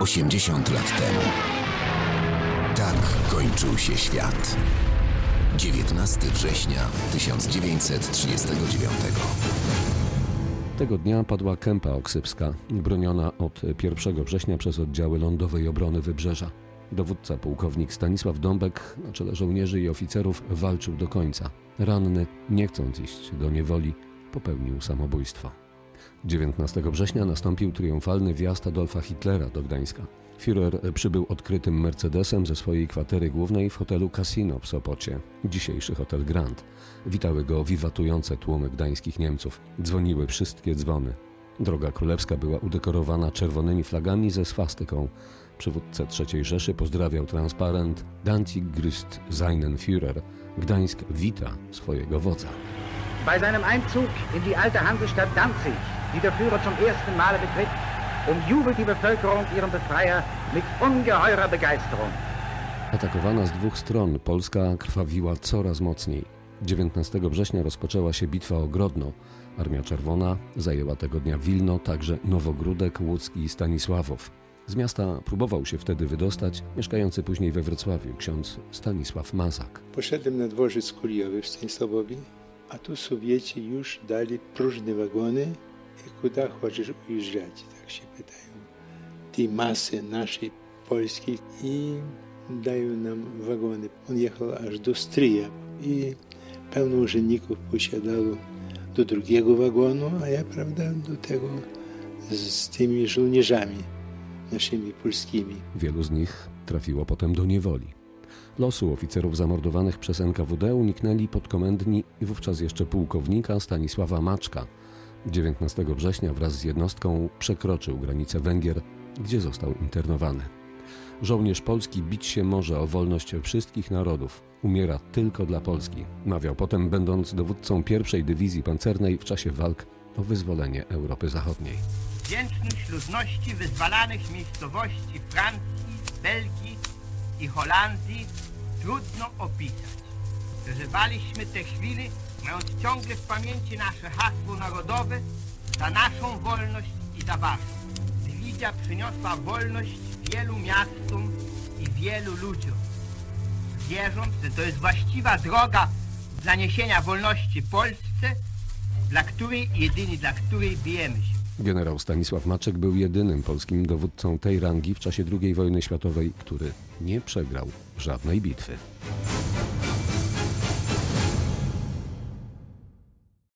80 lat temu. Tak kończył się świat. 19 września 1939. Tego dnia padła kępa oksypska, broniona od 1 września przez oddziały lądowej obrony Wybrzeża. Dowódca pułkownik Stanisław Dąbek na czele żołnierzy i oficerów walczył do końca. Ranny, nie chcąc iść do niewoli, popełnił samobójstwo. 19 września nastąpił triumfalny wjazd Adolfa Hitlera do Gdańska. Führer przybył odkrytym Mercedesem ze swojej kwatery głównej w hotelu Casino w Sopocie, dzisiejszy hotel Grand. Witały go wiwatujące tłumy gdańskich Niemców. Dzwoniły wszystkie dzwony. Droga królewska była udekorowana czerwonymi flagami ze swastyką. Przywódcę III Rzeszy pozdrawiał transparent Danzig grüßt seinen Führer. Gdańsk wita swojego wodza. Bei seinem Einzug in die alte Hansestadt Danzig, die der Führer zum ersten Male betritt, umjubelt die Bevölkerung ihren Befreier mit ungeheurer Begeisterung. Atakowana z dwóch stron, Polska krwawiła coraz mocniej. 19 września rozpoczęła się bitwa o Grodno. Armia Czerwona zajęła tego dnia Wilno, także Nowogródek, Łódzki i Stanisławow. Z miasta próbował się wtedy wydostać mieszkający później we Wrocławiu ksiądz Stanisław Mazak. Poszedłem na dworzec kuliowy w Stanisławowie, a tu Sowieci już dali próżne wagony i kuda chcesz ujeżdżać, tak się pytają. Tej masy naszej polskiej i dają nam wagony. On jechał aż do Stryja i pełno urzędników posiadało do drugiego wagonu, a ja, prawda, do tego z, z tymi żołnierzami naszymi polskimi. Wielu z nich trafiło potem do niewoli. Losu oficerów zamordowanych przez NKWD uniknęli podkomendni i wówczas jeszcze pułkownika Stanisława Maczka. 19 września wraz z jednostką przekroczył granicę Węgier, gdzie został internowany. Żołnierz polski bić się może o wolność wszystkich narodów. Umiera tylko dla Polski. Mawiał potem, będąc dowódcą pierwszej dywizji pancernej w czasie walk o wyzwolenie Europy Zachodniej. Wdzięczność ludności wyzwalanych miejscowości Francji, Belgii i Holandii trudno opisać. Przeżywaliśmy te chwile, mając ciągle w pamięci nasze hasło narodowe za naszą wolność i za waszą. Dywizja przyniosła wolność wielu miastom i wielu ludziom. Wierząc, że to jest właściwa droga zaniesienia wolności Polsce, dla której, jedynie dla której bijemy się. Generał Stanisław Maczek był jedynym polskim dowódcą tej rangi w czasie II wojny światowej, który nie przegrał żadnej bitwy.